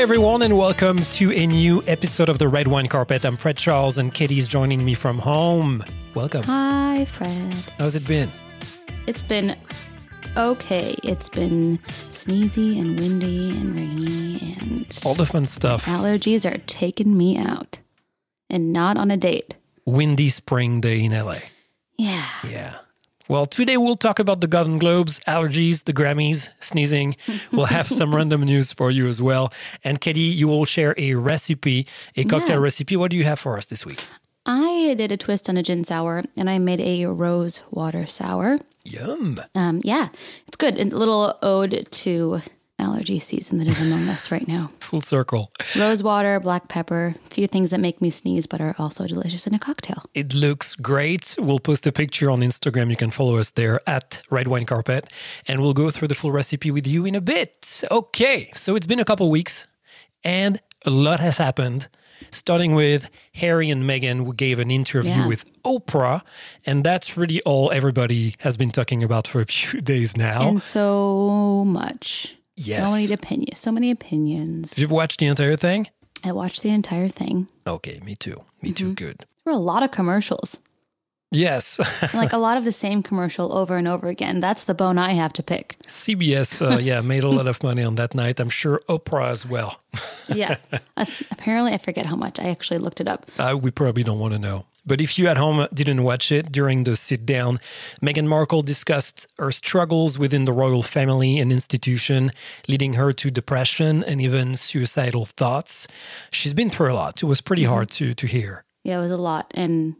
Hi, everyone, and welcome to a new episode of the Red Wine Carpet. I'm Fred Charles, and Kedi's joining me from home. Welcome. Hi, Fred. How's it been? It's been okay. It's been sneezy and windy and rainy, and All the fun stuff. allergies are taking me out. And not on a date. Windy spring day in LA. Yeah. Yeah. Well, today we'll talk about the Golden Globes, allergies, the Grammys, sneezing. We'll have some random news for you as well. And Kedi, you will share a recipe, a cocktail Yeah. recipe. What do you have for us this week? I did a twist on a gin sour, and I made a rose water sour. Yum. Um, yeah, it's good. A little ode to allergy season that is among us right now. Full circle. Rose water, black pepper, a few things that make me sneeze but are also delicious in a cocktail. It looks great. We'll post a picture on Instagram. You can follow us there at Red Wine Carpet, and we'll go through the full recipe with you in a bit. Okay, so it's been a couple weeks, and a lot has happened. Starting with Harry and Meghan, who gave an interview Yeah. with Oprah, and that's really all everybody has been talking about for a few days now. And so much. Yes. So many opinions. So many opinions. Did You've watched the entire thing? I watched the entire thing. Okay, me too. Me Mm-hmm. too. Good. There were a lot of commercials. Yes, like a lot of the same commercial over and over again. That's the bone I have to pick. CBS, uh, yeah, made a lot of money on that night. I'm sure Oprah as well. Yeah. Uh, Apparently, I forget how much. I actually looked it up. Uh, we probably don't want to know. But if you at home didn't watch it during the sit down, Meghan Markle discussed her struggles within the royal family and institution, leading her to depression and even suicidal thoughts. She's been through a lot. It was pretty mm-hmm. hard to, to hear. Yeah, it was a lot. And,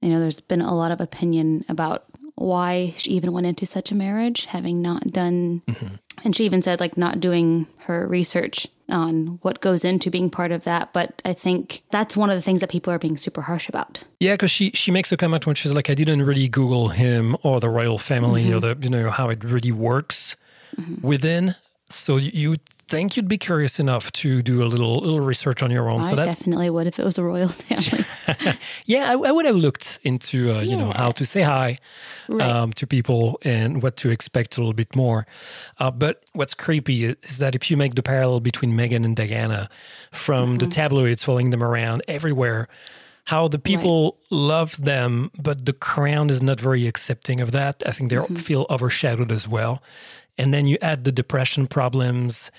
you know, there's been a lot of opinion about why she even went into such a marriage, having not done, mm-hmm. and she even said, like, not doing her research on what goes into being part of that. But I think that's one of the things that people are being super harsh about. Yeah, because she, she makes a comment when she's like, I didn't really Google him or the royal family or mm-hmm. the, you know, how it really works mm-hmm. within. So you, you think you'd be curious enough to do a little little research on your own. I so that's definitely would if it was a royal family. Yeah, I, I would have looked into uh, you know how to say hi Right. um, to people and what to expect a little bit more. Uh, but what's creepy is that if you make the parallel between Meghan and Diana, from the tabloids following them around everywhere, how the people love them, but the crown is not very accepting of that. I think they feel overshadowed as well. And then you add the depression problems,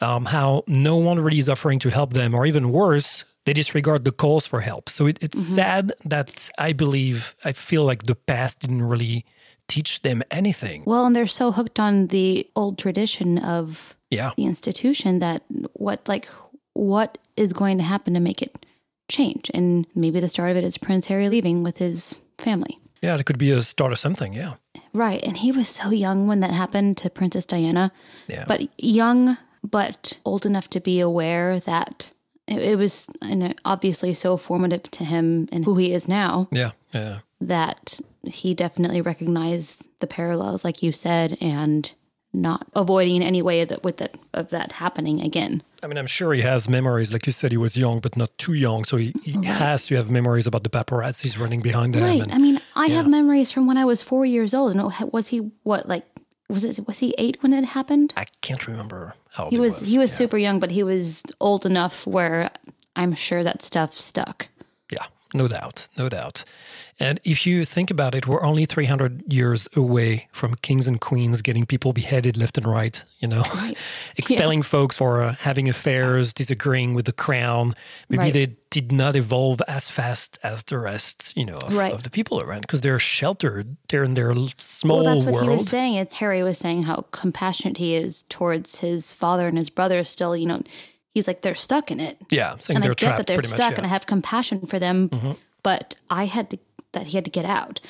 um, how no one really is offering to help them, or even worse, they disregard the calls for help. So it, it's sad that I believe, I feel like the past didn't really teach them anything. well, and they're so hooked on the old tradition of Yeah. the institution that what like what is going to happen to make it change? And maybe the start of it is Prince Harry leaving with his family. Yeah, it could be a start of something. Yeah. Right. And he was so young when that happened to Princess Diana. Yeah. But young, but old enough to be aware that it, it was know, obviously so formative to him and who he is now Yeah. Yeah. that he definitely recognized the parallels, like you said, and not avoiding in any way that with that of that happening again. I mean, I'm sure he has memories. Like you said, he was young, but not too young. So he, he has to have memories about the paparazzis running behind him. Right. And I mean, I have memories from when I was four years old. And was he what like was it was he eight when it happened? I can't remember how old He was he was Yeah. super young, but he was old enough where I'm sure that stuff stuck. Yeah, no doubt, no doubt. And if you think about it, we're only 300 years away from kings and queens getting people beheaded left and right, you know, expelling folks for uh, having affairs, disagreeing with the crown. Maybe Right. they did not evolve as fast as the rest, you know, of, Right. of the people around because they're sheltered. They're in their small Well, that's what world. he was saying. Harry was saying how compassionate he is towards his father and his brother. Still, you know, he's like they're stuck in it, Yeah, saying and I they're get trapped that they're stuck, much. Mm-hmm. and I have compassion for them. But I had to that he had to get out.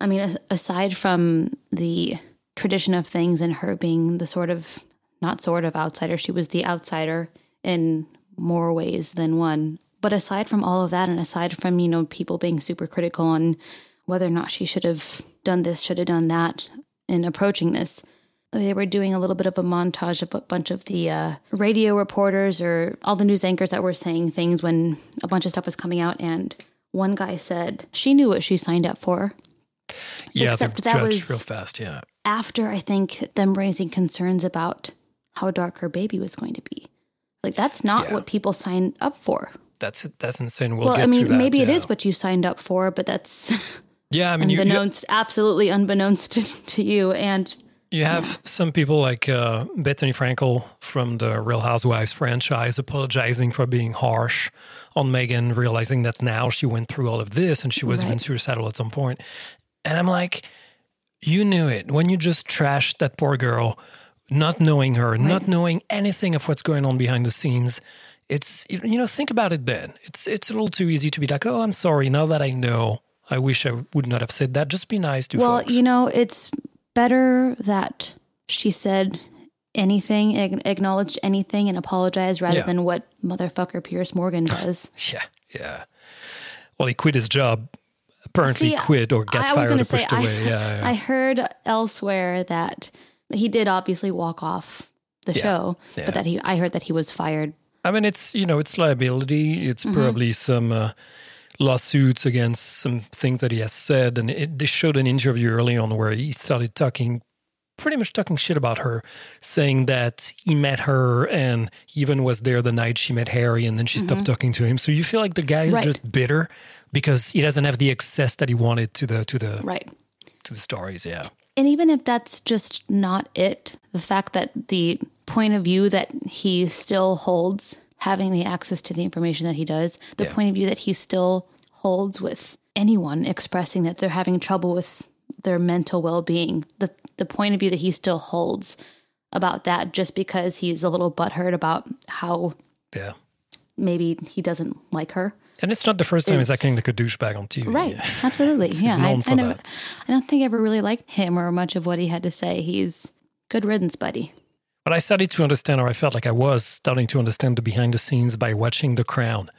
I mean, aside from the tradition of things and her being the sort of not sort of outsider, she was the outsider in more ways than one. But aside from all of that, and aside from you know people being super critical on whether or not she should have done this, should have done that in approaching this, they were doing a little bit of a montage of a bunch of the uh, radio reporters or all the news anchors that were saying things when a bunch of stuff was coming out. And one guy said she knew what she signed up for yeah, except that was- real fast. Yeah. after I think them raising concerns about how dark her baby was going to be. Like that's not Yeah. what people sign up for. That's that's insane. We'll Well, I mean, that, maybe it yeah. is what you signed up for, but that's Yeah, I mean, you, you, absolutely unbeknownst to, to you. And you have some people like uh, Bethenny Frankel from the Real Housewives franchise apologizing for being harsh on Meghan, realizing that now she went through all of this and she was even suicidal at some point. And I'm like, you knew it when you just trashed that poor girl, not knowing her, not knowing anything of what's going on behind the scenes. It's you you know think about it then. It's it's a little too easy to be like, oh, I'm sorry. Now that I know, I wish I would not have said that. Just be nice to well, folks. you know, it's better that she said anything, acknowledged anything, and apologized rather Yeah. than what motherfucker Piers Morgan does. Yeah, yeah. Well, he quit his job. Apparently, See, quit or got I was fired or say, pushed I, away. Yeah, yeah. I heard elsewhere that he did obviously walk off the show, but that he, I heard that he was fired. I mean, it's you know, it's liability. It's Mm-hmm. probably some uh, lawsuits against some things that he has said, and it, they showed an interview early on where he started talking, pretty much talking shit about her, saying that he met her and he even was there the night she met Harry, and then she stopped talking to him. So you feel like the guy is Mm-hmm. Right. just bitter because he doesn't have the access that he wanted to the to the Right. to the stories. Yeah, And even if that's just not it, the fact that the point of view that he still holds, having the access to the information that he does, the Yeah. point of view that he still holds with anyone expressing that they're having trouble with their mental well being, the, the point of view that he still holds about that just because he's a little butthurt about how yeah. maybe he doesn't like her. And it's not the first time he's Is- acting like a douchebag on TV. Right. Absolutely. yeah. I, I, never. I don't think I ever really liked him or much of what he had to say. He's good riddance, buddy. But I started to understand, or I felt like I was starting to understand the behind the scenes by watching The Crown,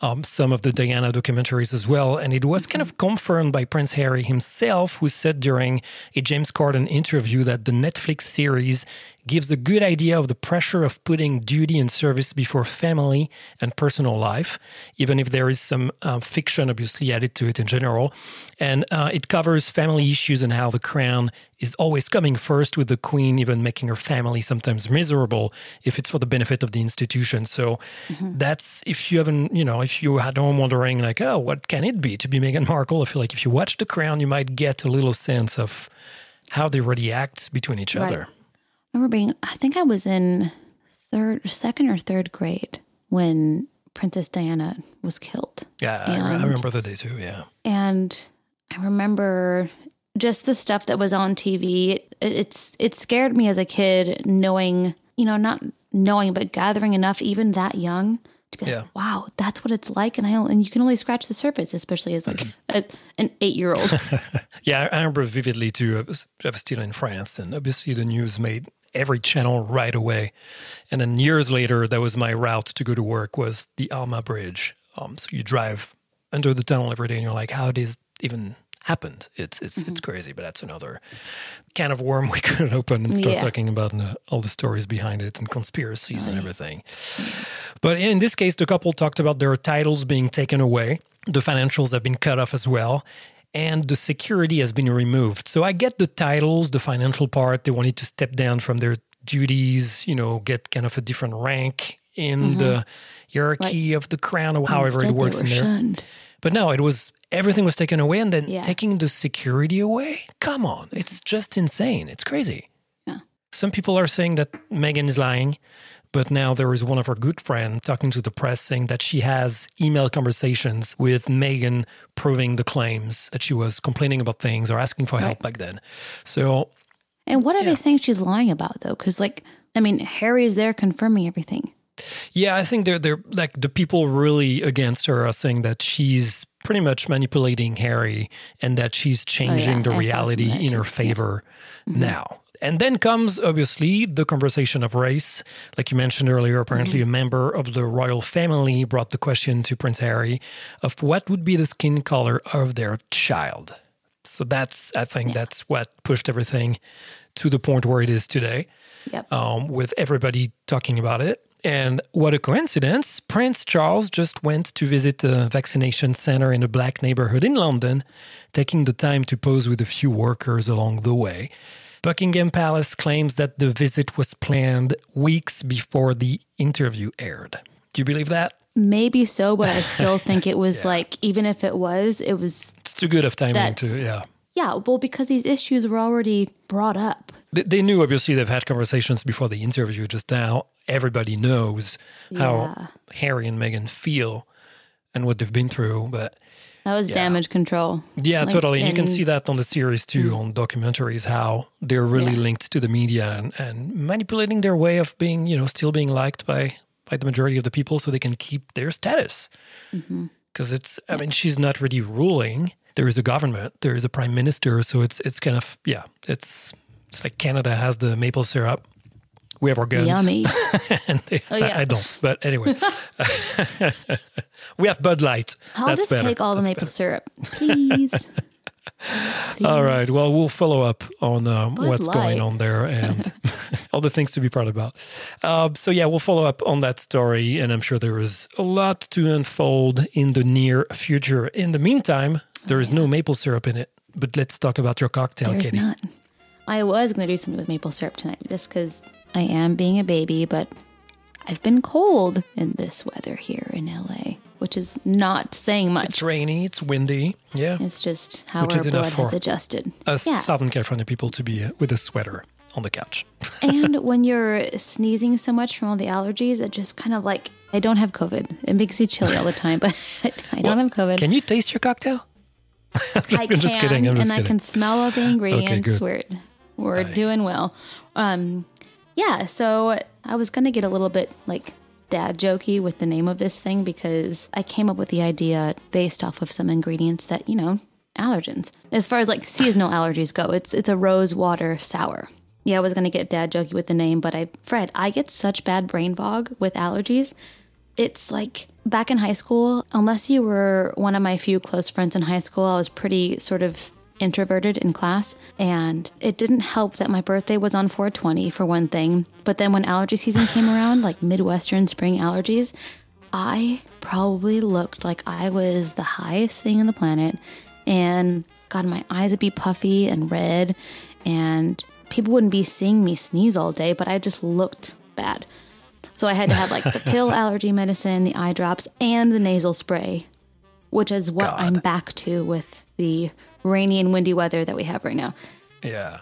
um, some of the Diana documentaries as well. And it was kind of confirmed by Prince Harry himself, who said during a James Corden interview that the Netflix series gives a good idea of the pressure of putting duty and service before family and personal life, even if there is some uh, fiction obviously added to it in general. And uh, it covers family issues and how the crown is always coming first, with the queen even making her family sometimes miserable if it's for the benefit of the institution. So mm-hmm. that's if you haven't, you know, if you had home wondering like, oh, what can it be to be Meghan Markle? I feel like if you watch The Crown, you might get a little sense of how they really act between each Right. other. I remember being, I think I was in third, second or third grade when Princess Diana was killed. Yeah, I, I remember the day too. Yeah. And I remember just the stuff that was on TV. It, it's it scared me as a kid, knowing you know not knowing but gathering enough, even that young, to be like, wow, that's what it's like. And I and you can only scratch the surface, especially as like a, an eight year old. Yeah, I I remember vividly too. I was, I was still in France, and obviously the news made every channel right away. And then years later, that was my route to go to work was the Alma Bridge. Um, so you drive under the tunnel every day, and you're like, "How does even happened?" It's it's Mm-hmm. it's crazy, but that's another can of worm we could open and start Yeah. talking about uh, all the stories behind it and conspiracies and everything. But in this case, the couple talked about their titles being taken away, the financials have been cut off as well, and the security has been removed. So I get the titles, the financial part. They wanted to step down from their duties, you know, get kind of a different rank in the hierarchy of the crown or however it works in there. shunned. But no, it was everything was taken away and then Yeah. taking the security away. Come on, it's just insane. It's crazy. Yeah. Some people are saying that Meghan is lying, but now there is one of her good friends talking to the press saying that she has email conversations with Meghan proving the claims that she was complaining about things or asking for help back then. So And what are Yeah. they saying she's lying about though? Because like, I mean, Harry is there confirming everything. Yeah, I think they're they're like the people really against her are saying that she's pretty much manipulating Harry and that she's changing the I saw reality in her favor now. And then comes obviously the conversation of race. Like you mentioned earlier, apparently a member of the royal family brought the question to Prince Harry of what would be the skin color of their child. So that's I think that's what pushed everything to the point where it is today Yep. um, with everybody talking about it. And what a coincidence! Prince Charles just went to visit a vaccination center in a black neighborhood in London, taking the time to pose with a few workers along the way. Buckingham Palace claims that the visit was planned weeks before the interview aired. Do you believe that? Maybe so, but I still think it was like, even if it was, it was, It's too good of timing That's- to, yeah. yeah, well, because these issues were already brought up. They, they knew, obviously, they've had conversations before the interview. Just now, everybody knows how Yeah. Harry and Meghan feel and what they've been through. But That was damage control. yeah, Like, totally. And you can see that on the series too, on documentaries, how they're really Yeah. linked to the media and, and manipulating their way of being, you know, still being liked by by the majority of the people so they can keep their status. Mm-hmm. Because it's, I mean, she's not really ruling. There is a government, there is a prime minister. So it's, it's kind of, yeah, it's, it's like Canada has the maple syrup. We have our guns. Yummy. they, Oh, yeah. I, I don't. But anyway, we have Bud Light. I'll That's just better. take all the maple better. syrup, please. All right. Well, we'll follow up on um, what's going on there and all the things to be proud about. Um, so, yeah, we'll follow up on that story. And I'm sure there is a lot to unfold in the near future. In the meantime, there is no maple syrup in it. But let's talk about your cocktail, There's Kedi. not. I was going to do something with maple syrup tonight just because I am being a baby, but I've been cold in this weather here in LA, which is not saying much. It's rainy, it's windy. Yeah. It's just how Which our is blood has adjusted. Us yeah. Southern California people to be uh, with a sweater on the couch. and when you're sneezing so much from all the allergies, it just kind of like I don't have COVID. It makes you chilly all the time, but I don't have COVID. Can you taste your cocktail? I I'm just can, kidding, I'm just and I can smell all the ingredients. good. we're we're doing well. Um, yeah. So I was gonna get a little bit like dad jokey with the name of this thing because I came up with the idea based off of some ingredients that you know allergens. As far as like seasonal allergies go, it's it's a rose water sour. Yeah, I was gonna get dad jokey with the name, but I Fred, I get such bad brain fog with allergies it's like back in high school, unless you were one of my few close friends in high school, I was pretty sort of introverted in class. And it didn't help that my birthday was on 420 for one thing. But then when allergy season came around, like Midwestern spring allergies, I probably looked like I was the highest thing on the planet. And God, my eyes would be puffy and red. And people wouldn't be seeing me sneeze all day, but I just looked bad. So I had to have like the pill allergy medicine, the eye drops, and the nasal spray, which is what God. I'm back to with the rainy and windy weather that we have right now. Yeah.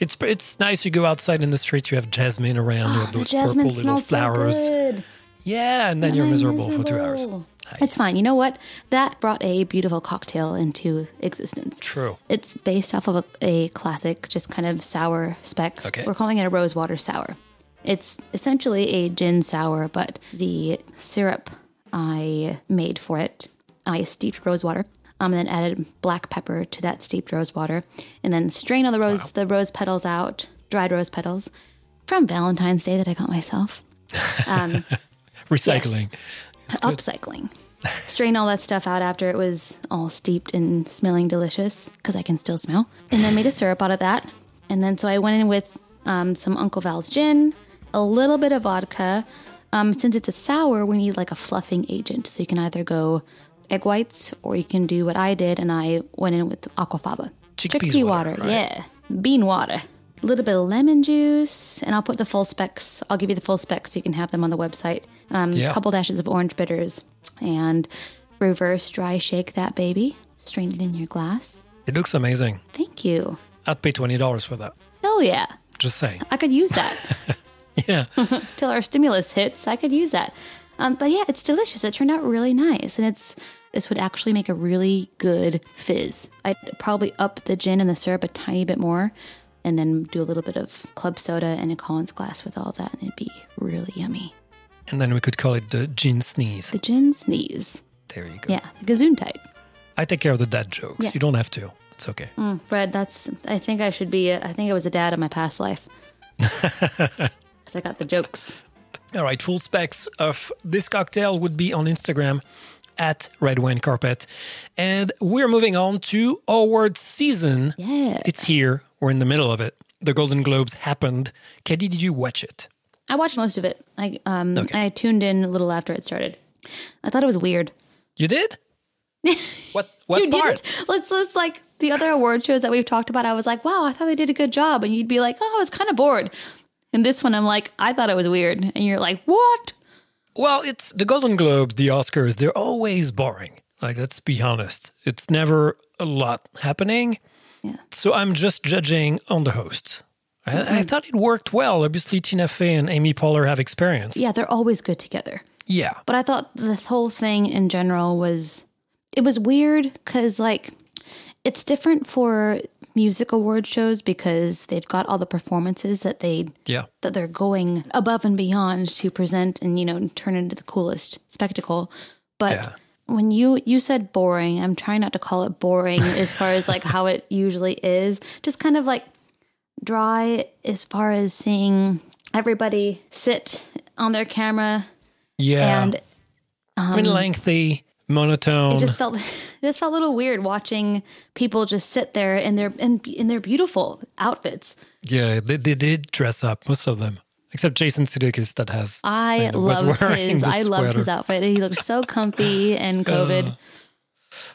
It's it's nice you go outside in the streets, you have jasmine around, you ah, have those purple little flowers. so. Yeah, and then you're I'm miserable, for two hours. miserable. It's fine. You know what? That brought a beautiful cocktail into existence. True. It's based off of a, a classic, just kind of sour specs. Okay. We're calling it a rose water sour. It's essentially a gin sour, but the syrup I made for it, I steeped rose water, um, and then added black pepper to that steeped rose water, and then strain all the rose the rose petals out, dried rose petals, from Valentine's Day that I got myself. Recycling. upcycling. Strain all that stuff out after it was all steeped and smelling delicious because I can still smell. And then made a syrup out of that. And then so I went in with um, some Uncle Val's gin, a little bit of vodka. Um, since it's a sour, we need like a fluffing agent. So you can either go egg whites or you can do what I did and I went in with aquafaba. Chickpeas water, right? yeah. Bean water. A little bit of lemon juice, and I'll put the full specs. I'll give you the full specs so you can have them on the website. Um, Yeah. A couple dashes of orange bitters, and reverse dry shake that baby. Strain it in your glass. It looks amazing. Thank you. I'd pay twenty dollars for that. Hell yeah. Just saying. I could use that. Yeah. Till our stimulus hits, I could use that. Um, but yeah, it's delicious. It turned out really nice, and it's this would actually make a really good fizz. I'd probably up the gin and the syrup a tiny bit more, and then do a little bit of club soda and a Collins glass with all that, and it'd be really yummy. and then we could call it the gin sneeze. The gin sneeze, There you go. yeah, the gazoon type. I take care of the dad jokes. Yeah. You don't have to. It's okay. Mm, Fred, that's. I think I should be. A, I think I was a dad in my past life. I got the jokes. All right, full specs of this cocktail would be on Instagram at Red Wine Carpet. And we're moving on to awards season. Yeah. It's here. We're in the middle of it. The Golden Globes happened. Kedi, did you watch it? I watched most of it. I um Okay. I tuned in a little after it started. I thought it was weird. You did? what what you part? didn't. Let's let's like the other award shows that we've talked about, I was like, wow, I thought they did a good job. And you'd be like, oh, I was kind of bored. And this one, I'm like, I thought it was weird. And you're like, what? Well, it's the Golden Globes, the Oscars, they're always boring. Like, let's be honest. It's never a lot happening. Yeah. So I'm just judging on the hosts. I, I mm-hmm. thought it worked well. Obviously, Tina Fey and Amy Poehler have experience. Yeah, they're always good together. Yeah. But I thought this whole thing in general was it was weird because like it's different for music award shows because they've got all the performances that they Yeah. that they're going above and beyond to present and you know turn into the coolest spectacle. But Yeah. when you you said boring, I'm trying not to call it boring as far as like how it usually is. Just kind of like dry as far as seeing everybody sit on their camera Yeah. and um, I mean, lengthy, monotone. it just felt it just felt a little weird watching people just sit there in their in, in their beautiful outfits. yeah, they, they did dress up, most of them. Except Jason Sudeikis that has. I kind of loved his I loved his outfit. He looked so comfy and COVID. Uh,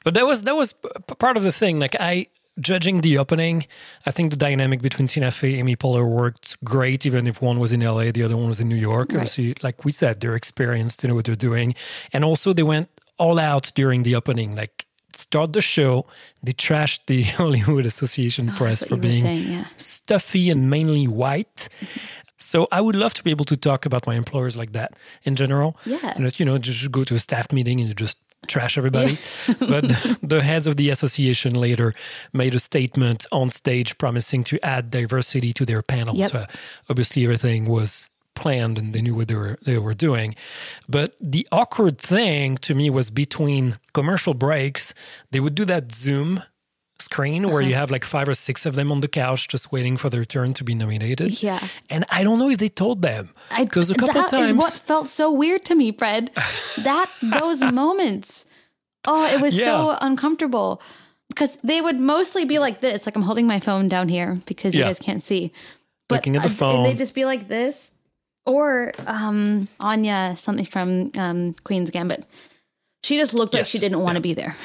but that was that was part of the thing. Like I judging the opening, I think the dynamic between Tina Fey, and Amy Poehler worked great. Even if one was in LA, the other one was in New York. Right. Obviously, like we said, they're experienced, they know what they're doing, and also they went all out during the opening. Like start the show, they trashed the Hollywood Association oh, press Oh, what for being saying, yeah. stuffy and mainly white. Mm-hmm. So I would love to be able to talk about my employers like that in general. Yeah. And you know, just go to a staff meeting and you just trash everybody. but the heads of the association later made a statement on stage promising to add diversity to their panel. Yep. So obviously everything was planned and they knew what they were they were doing. But the awkward thing to me was between commercial breaks, they would do that Zoom screen where Uh-huh. you have like five or six of them on the couch just waiting for their turn to be nominated. Yeah. And I don't know if they told them. Because a couple that is times what felt so weird to me, Fred. That those moments. Oh, it was so uncomfortable. Because they would mostly be like this. Like I'm holding my phone down here because you guys can't see. But Looking at the uh, phone. They'd just be like this. Or um, Anya, something from um, Queen's Gambit. She just looked like she didn't want to be there.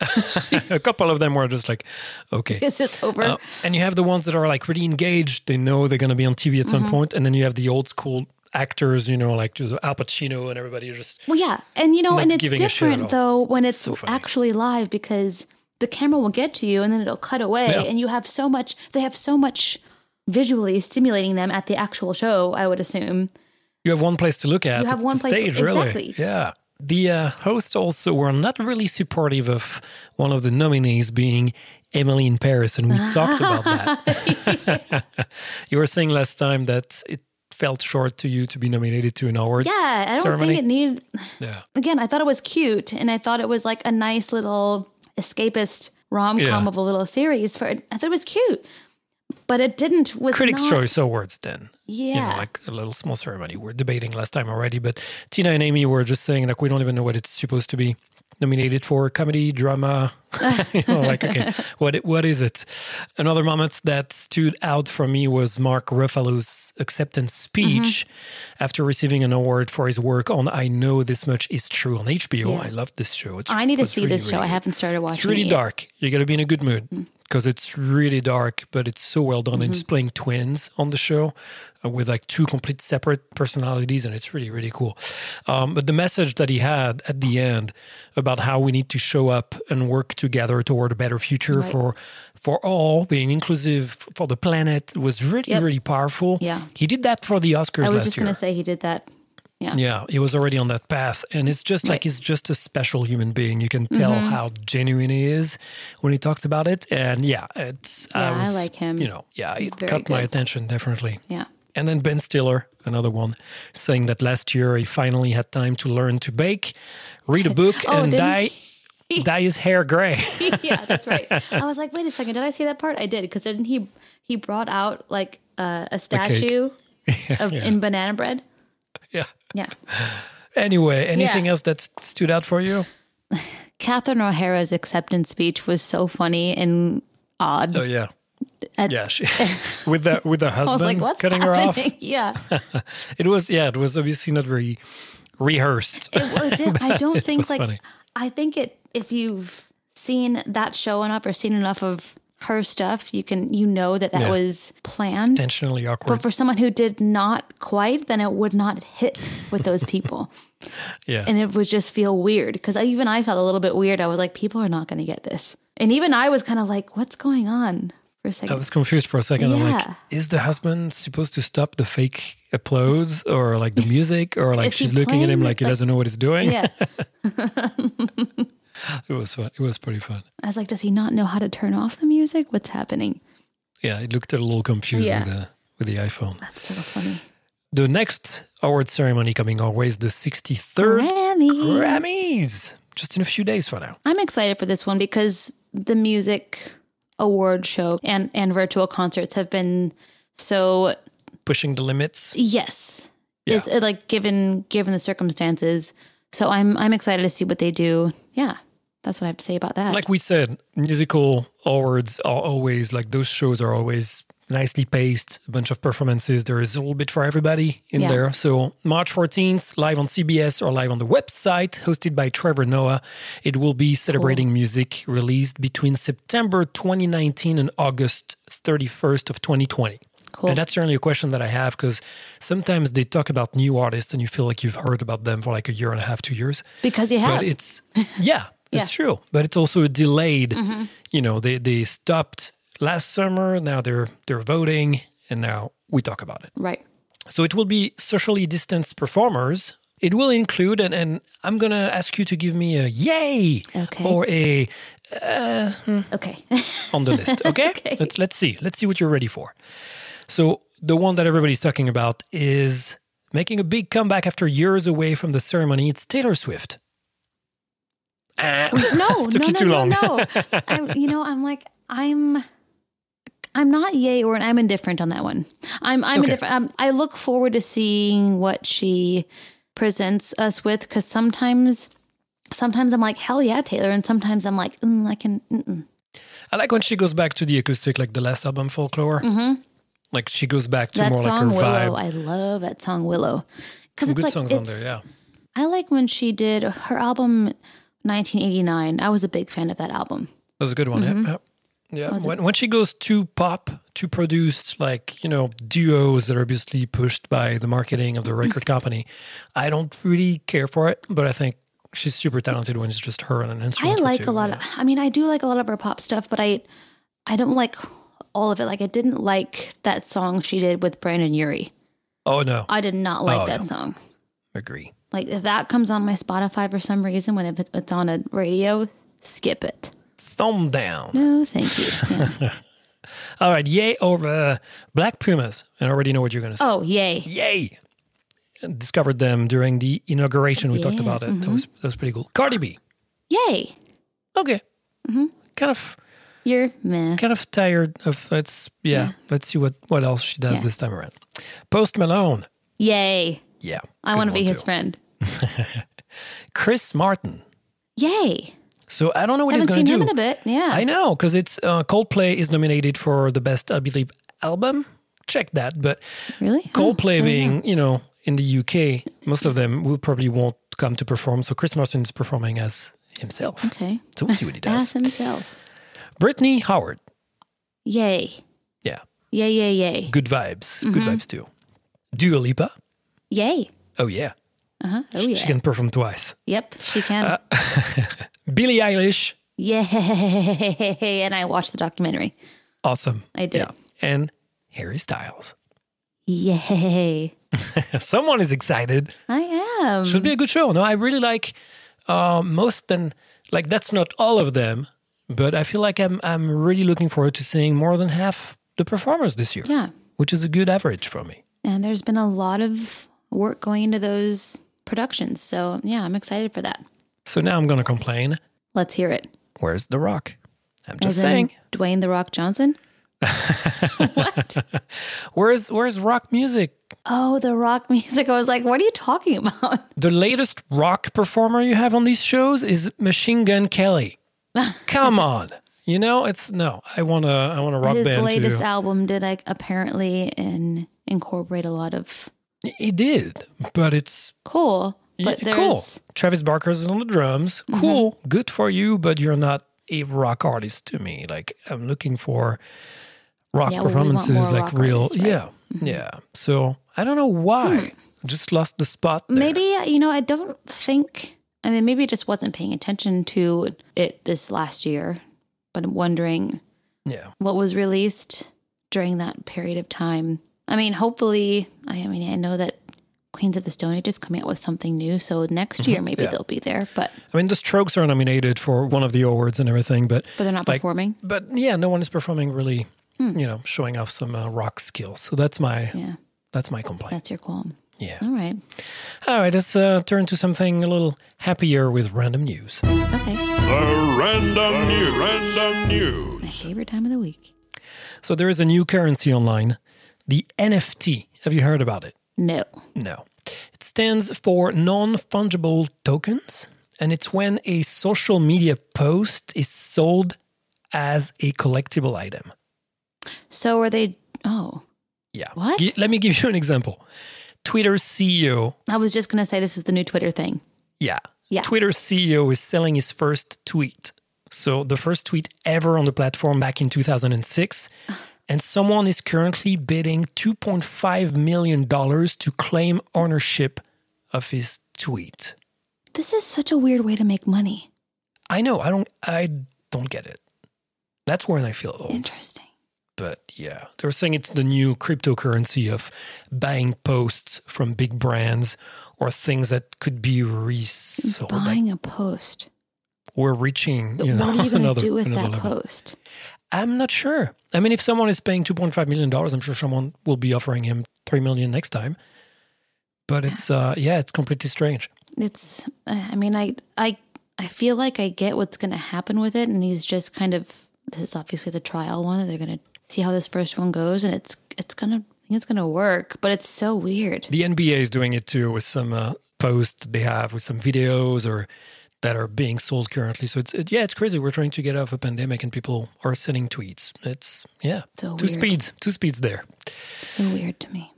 a couple of them were just like, okay. Is this over? Uh, and you have the ones that are like really engaged. They know they're going to be on TV at some Mm-hmm. point. And then you have the old school actors, you know, like Al Pacino and everybody just Well, yeah, and you know, and it's giving a shit different though when it's So actually live because the camera will get to you and then it'll cut away, Yeah. and you have so much. They have so much visually stimulating them at the actual show. I would assume. you have one place to look at. You have It's one the place- stage, really. exactly. Yeah. The uh, hosts also were not really supportive of one of the nominees being Emily in Paris, and we talked about that. you were saying last time that it felt short to you to be nominated to an award. Yeah, I don't ceremony. think it need. Yeah. Again, I thought it was cute, and I thought it was like a nice little escapist rom com Yeah. of a little series. For I thought it was cute, but it didn't. Was Critics' not, Choice Awards then. Yeah, you know, like a little small ceremony. We're debating last time already, but Tina and Amy were just saying like we don't even know what it's supposed to be nominated for comedy, drama. you know, like okay, what what is it? Another moment that stood out for me was Mark Ruffalo's acceptance speech Mm-hmm. after receiving an award for his work on "I Know This Much Is True" on HBO. Yeah. I love this show. It's, I need to see really, this show. really I haven't started watching. It's really it. Mm. dark. You got to be in a good mood because it's really dark, but it's so well done. And it's Mm-hmm. playing twins on the show uh, with like two complete separate personalities, and it's really really cool. Um, but the message that he had at the end about how we need to show up and work together toward a better future Right. for for all, being inclusive for the planet, was really Yep. really powerful. Yeah. he did that for the Oscars I was just going to say he did that. Yeah. Yeah, he was already on that path. And it's just like Right. Mm-hmm. he's just a special human being. You can tell how genuine he is when he talks about it. And yeah, it's Yeah, I was, like him. You know, yeah, He's it caught my attention definitely. Yeah. And then Ben Stiller, another one, saying that last year he finally had time to learn to bake, read a book, Oh, and didn't dye dye his hair gray. yeah, that's right. I was like, wait a second, did I see that part? I did because then he he brought out like uh, a statue of in banana bread. Yeah. Yeah, Anyway, anything Yeah. else that stood out for you? Catherine O'Hara's acceptance speech was so funny and odd. Oh yeah. At- Yeah, she, with the with the I was husband like, what's cutting her off. happening? Yeah, It was yeah, it was obviously not very rehearsed. it, it I don't think was like funny. I think it if you've seen that show enough or seen enough of her stuff, you can you know that that Yeah. was planned. Intentionally awkward. But for someone who did not quite, then it would not hit with those people. yeah. and it would just feel weird because even I felt a little bit weird. I was like, people are not going to get this. And even I was kind of like, what's going on for a second? I was confused for a second. I'm like, is the husband supposed to stop the fake applause or like the music or like she's looking at him like he like- doesn't know what he's doing? yeah. It was fun. It was pretty fun. I was like, does he not know how to turn off the music? What's happening? Yeah, it looked a little confused Yeah. with the with the iPhone. That's so funny. The next award ceremony coming our way is the 63rd Grammys. Grammys. Just in a few days from now. I'm excited for this one because the music award show and, and virtual concerts have been so Pushing the limits. yes is uh, like given given the circumstances so i'm i'm excited to see what they do yeah that's what i have to say about that Like we said, musical awards are always like those shows are always nicely paced, a bunch of performances. There is a little bit for everybody in Yeah. there. So March 14th, live on CBS or live on the website, hosted by Trevor Noah. It will be celebrating music released between September 2019 and August 31st of 2020. Cool. And that's certainly a question that I have because sometimes they talk about new artists and you feel like you've heard about them for like a year and a half, two years because you have but it's yeah, it's Yeah. true. But it's also a delayed. Mm-hmm. You know, they they stopped last summer. Now they're they're voting, and now we talk about it. right So it will be socially distanced performers. It will include, and, and I'm gonna ask you to give me a yay Okay. or a uh, okay hmm, on the list. Okay? Okay. Let's let's see. Let's see what you're ready for. So the one that everybody's talking about is making a big comeback after years away from the ceremony. It's Taylor Swift. Ah. no Took no you no too no long. no I'm, you know i'm like i'm i'm not yay or i'm indifferent on that one i'm i'm Okay. indifferent um, i look forward to seeing what she presents us with because sometimes sometimes i'm like hell yeah taylor and sometimes i'm like mm, i can mm-mm. I like when she goes back to the acoustic, like the last album, Folklore. Like she goes back to that more like her willow vibe. i love that song willow because it's good like songs on there, it's- yeah. i like when she did her album 1989 i was a big fan of that album That's a good one. Mm-hmm. Yeah. yeah. yeah. When, when she goes too pop, to produce like, you know, duos that are obviously pushed by the marketing of the record company, I don't really care for it. But I think she's super talented when it's just her on an instrument. I like a lot yeah. of I mean I do like a lot of her pop stuff, but I I don't like all of it. Like I didn't like that song she did with Brendon Urie. Oh, no. I did not like Oh, that no. song. Agree. Like if that comes on my Spotify for some reason when it- it's on a radio, skip it. Thumb down. No, thank you. Yeah. All right. Yay over uh, Black Pumas. I already know what you're going to say. oh, yay. Yay! Discovered them during the inauguration. We talked about it. That was that was pretty cool. Cardi B. Yay. Okay. Mm-hmm. Kind of You're meh. kind of tired of it's yeah. Yeah. Let's see what what else she does Yeah. this time around. Post Malone. Yay. Yeah. I want to be his too. friend. Chris Martin. Yay. So I don't know what Haven't he's seen going him in a bit. Yeah. I know because it's uh, Coldplay is nominated for the best, I believe, album. Check that, but really? Coldplay Oh, being, you know, in the UK, most of them will probably won't come to perform. So Chris Martin is performing as himself. Okay. So we'll see what he does. As himself. Brittany Howard. Yay. Yeah. Yay, yay, yay. Good vibes. Good Mm-hmm. vibes too. Dua Lipa. Yay. Oh, yeah. Uh-huh. Oh, yeah. She can perform twice. Yep, she can. Uh, Billie Eilish. Yay! And I watched the documentary. Awesome. I did. Yeah. And Harry Styles. Yay! Someone is excited. I am. Should be a good show. No, I really like uh, most and like that's not all of them, but I feel like I'm I'm really looking forward to seeing more than half the performers this year. Yeah. Which is a good average for me. And there's been a lot of work going into those productions. So, yeah, I'm excited for that. So now I'm gonna complain. Let's hear it. Where's the rock? I'm just As saying. Dwayne The Rock Johnson? what? Where's where's rock music? Oh, the rock music. I was like, what are you talking about? The latest rock performer you have on these shows is Machine Gun Kelly. Come on. You know, it's no. I want to. I want a rock His band latest to. album did like apparently in, incorporate a lot of He did, but it's cool. But Yeah, cool. Travis Barker's on the drums. Mm-hmm. Cool. Good for you, but you're not a rock artist to me. Like I'm looking for rock Yeah, well, performances, more like rock real, artists, right? Mm-hmm. yeah, yeah. So I don't know why. Just lost the spot. There. Maybe, you know, I don't think, I mean, maybe I just wasn't paying attention to it this last year, but I'm wondering Yeah. what was released during that period of time. I mean, hopefully, I mean, I know that Queens of the Stone Age is coming out with something new, so next year maybe Mm-hmm. yeah. they'll be there, but I mean, the Strokes are nominated for one of the awards and everything, but but they're not Like- performing. but yeah, no one is performing really. You know, showing off some uh, rock skills. So that's my Hmm. Yeah, that's my complaint. that's your qualm. Yeah. All right. All right, let's uh, turn to something a little happier with random news. Okay. The random news. Random My news. favorite time of the week. So there is a new currency online, the NFT. Have you heard about it? No. No. It stands for non fungible tokens, and it's when a social media post is sold as a collectible item. So are they, oh, Yeah. What? Gi- let me give you an example. Twitter CEO, I was just going to say this is the new Twitter thing. yeah. Yeah. Twitter CEO is selling his first tweet. So the first tweet ever on the platform back in 2006. And someone is currently bidding $2.5 million to claim ownership of his tweet. This is such a weird way to make money. I know. I don't. I don't get it. That's when I feel old. Interesting. But yeah, they're saying it's the new cryptocurrency of buying posts from big brands or things that could be resold. Like, Buying a post. We're reaching. You know, what are you going to do with that level. post? I'm not sure. I mean, if someone is paying 2.5 million dollars, I'm sure someone will be offering him three million next time. But it's uh, yeah, it's completely strange. It's. I mean, I I I feel like I get what's going to happen with it, and he's just kind of. This is obviously the trial one. They're going to see how this first one goes, and it's it's gonna. I think it's gonna work, but it's so weird. The NBA is doing it too with some uh, posts they have with some videos or that are being sold currently. So it's it, yeah, it's crazy. We're trying to get off a pandemic and people are sending tweets. It's yeah, So two weird. speeds, two speeds there. So weird to me.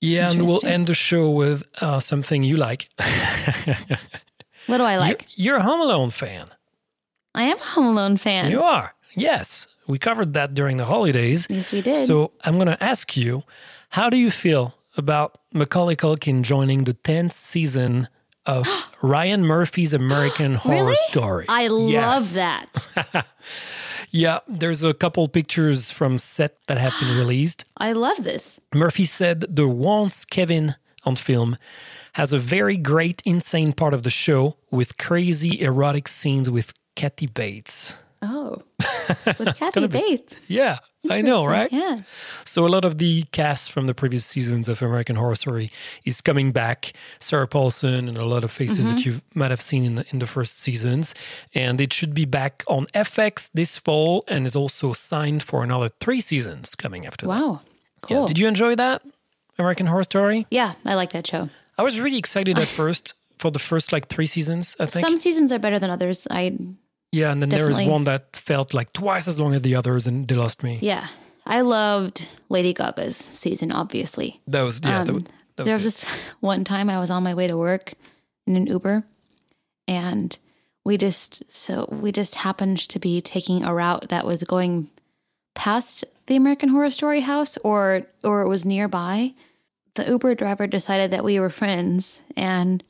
Yeah, and we'll end the show with uh, something you like. What do I like? You're, you're a Home Alone fan. I am a Home Alone fan. You are. Yes, we covered that during the holidays. Yes, we did. So I'm going to ask you, how do you feel about Macaulay Culkin joining the 10th season of Ryan Murphy's American Horror really? Story? I love Yes. that. Yeah, there's a couple pictures from set that have been released. I love this. Murphy said the once Kevin on film has a very great, insane part of the show with crazy erotic scenes with Kathy Bates. Oh, with Kathy Bates. Yeah, I know, right? Yeah. So a lot of the cast from the previous seasons of American Horror Story is coming back. Sarah Paulson and a lot of faces that mm-hmm. you might have seen in the, in the first seasons, and it should be back on FX this fall, and is also signed for another three seasons coming after that. Wow. Yeah. Cool. Did you enjoy that American Horror Story? Yeah, I like that show. I was really excited at first for the first like three seasons. I think. Some seasons are better than others. I yeah, and then there was one that felt like twice as long as the others, and they lost me. yeah, I loved Lady Gaga's season. Obviously, That was yeah. that was, Um, that was there was good. this one time I was on my way to work in an Uber, and we just so we just happened to be taking a route that was going past the American Horror Story house, or or it was nearby. The Uber driver decided that we were friends, and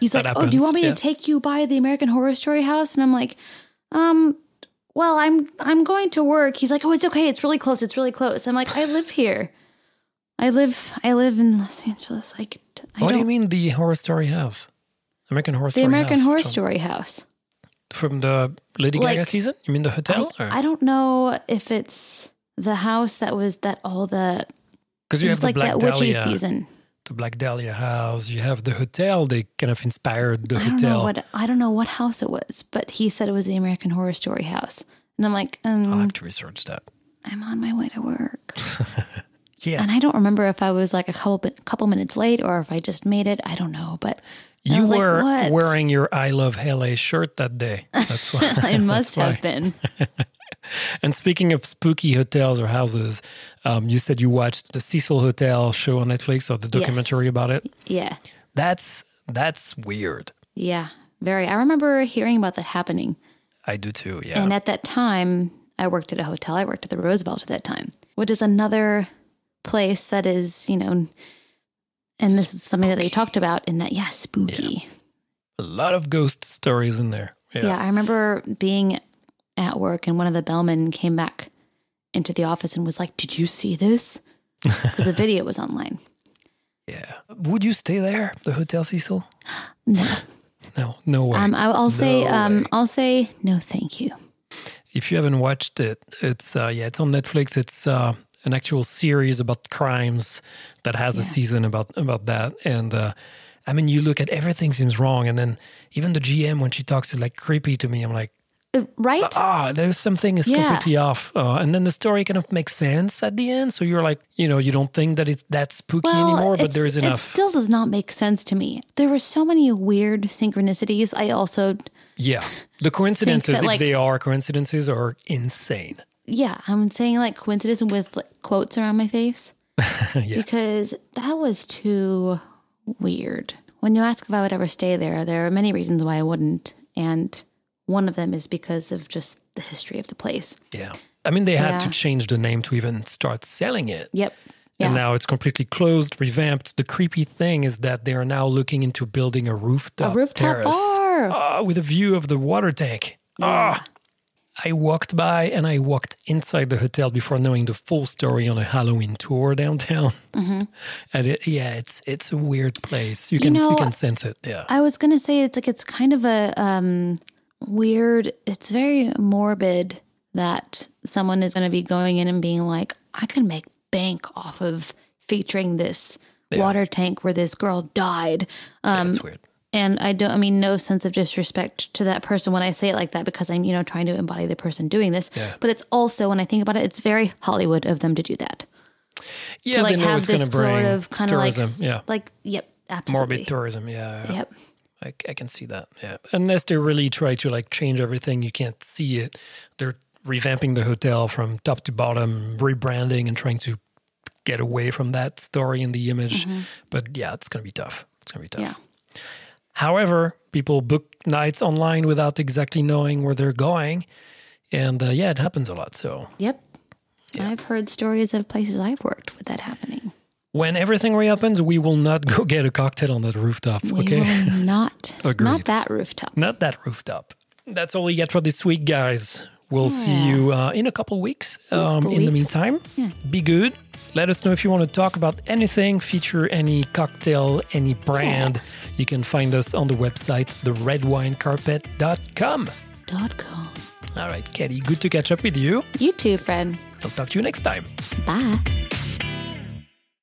he's like, That "Oh, do you want me happens, to take you by the American Horror Story house?" And I'm like, "Um, well, I'm I'm going to work." He's like, "Oh, it's okay. It's really close. It's really close." I'm like, "I live here. I live I live in Los Angeles. I, could- I What do you mean the Horror Story house? American Horror the Story American house. Horror From- Story house. from the Lady Gaga Like- season. You mean the hotel? I, I don't know if it's the house that was that all the Because you have the like Black that witchy season. The Black Dahlia house. You have the hotel. They kind of inspired the I hotel. what I don't know what house it was, but he said it was the American Horror Story house. And I'm like, um, I'll have to research that. I'm on my way to work. Yeah, And I don't remember if I was like a couple couple minutes late or if I just made it. I don't know, but you was like, were wearing your "I Love LA" shirt that day. That's why. it must have why. been. And speaking of spooky hotels or houses, um, you said you watched the Cecil Hotel show on Netflix or the documentary about it. Yeah. That's that's weird. Yeah. Very. I remember hearing about that happening. I do too. Yeah. And at that time, I worked at a hotel. I worked at the Roosevelt at that time, which is another place that is, you know, and this is something that they talked about in that, yeah, spooky. a lot of ghost stories in there. Yeah. Yeah. I remember being at work and one of the bellmen came back into the office and was like, Did you see this? Because the video was online. Yeah. Would you stay there, the Hotel Cecil? No. No, no way. Um, I- I'll say, No um. I'll say no, thank you. if you haven't watched it, it's uh, yeah, it's on Netflix. It's uh, an actual series about crimes that has a season about about that. And uh, I mean, you look at everything seems wrong, and then even the GM when she talks is like creepy to me. I'm like, Right? ah, there's something is Yeah. completely off. Uh, and then the story kind of makes sense at the end. So you're like, you know, you don't think that it's that spooky anymore, but there is It still does not make sense to me. There were so many weird synchronicities. I also, yeah, the coincidences, that, if like- they are coincidences, are insane. yeah, I'm saying like coincidence with like, quotes around my face because that was too weird. When you ask if I would ever stay there, there are many reasons why I wouldn't, and one of them is because of just the history of the place. Yeah, I mean, they had to change the name to even start selling it. Yep. Yeah. And now it's completely closed, revamped. The creepy thing is that they are now looking into building a rooftop, a rooftop terrace bar. Ah, with a view of the water tank. Ah, I walked by and I walked inside the hotel before knowing the full story on a Halloween tour downtown. And it, yeah, it's it's a weird place. You can you, Mm-hmm. know, can sense it. Yeah, I was gonna say it's like it's kind of a um, weird. It's very morbid that someone is gonna be going in and being like, I can make bank off of featuring this water tank where this girl died. Um, it's weird. and I don't. I mean, no sense of disrespect to that person when I say it like that because I'm you know trying to embody the person doing this. But it's also when I think about it, it's very Hollywood of them to do that. Yeah, to like have this sort of kind of like yeah, like yep, absolutely. morbid tourism. Yeah, yeah. Yep. I, I can see that. Yeah, unless they really try to like change everything, you can't see it. They're revamping the hotel from top to bottom, rebranding, and trying to get away from that story and the image. But yeah, it's gonna be tough. It's gonna be tough. Mm-hmm. Yeah. However, people book nights online without exactly knowing where they're going, and uh, yeah, it happens a lot. So Yep. I've heard stories of places I've worked with that happening. When everything reopens, we will not go get a cocktail on that rooftop. We okay. will not, not that rooftop. Not that rooftop. That's all we get for this week, guys. We'll see you uh, in a couple weeks. Um, couple in the meantime, Yeah. be good. Let us know if you want to talk about anything, feature any cocktail, any brand. You can find us on the website, theredwinecarpet.com. Dot com. All right, Kedi, good to catch up with you. You too, friend. I'll talk to you next time. Bye.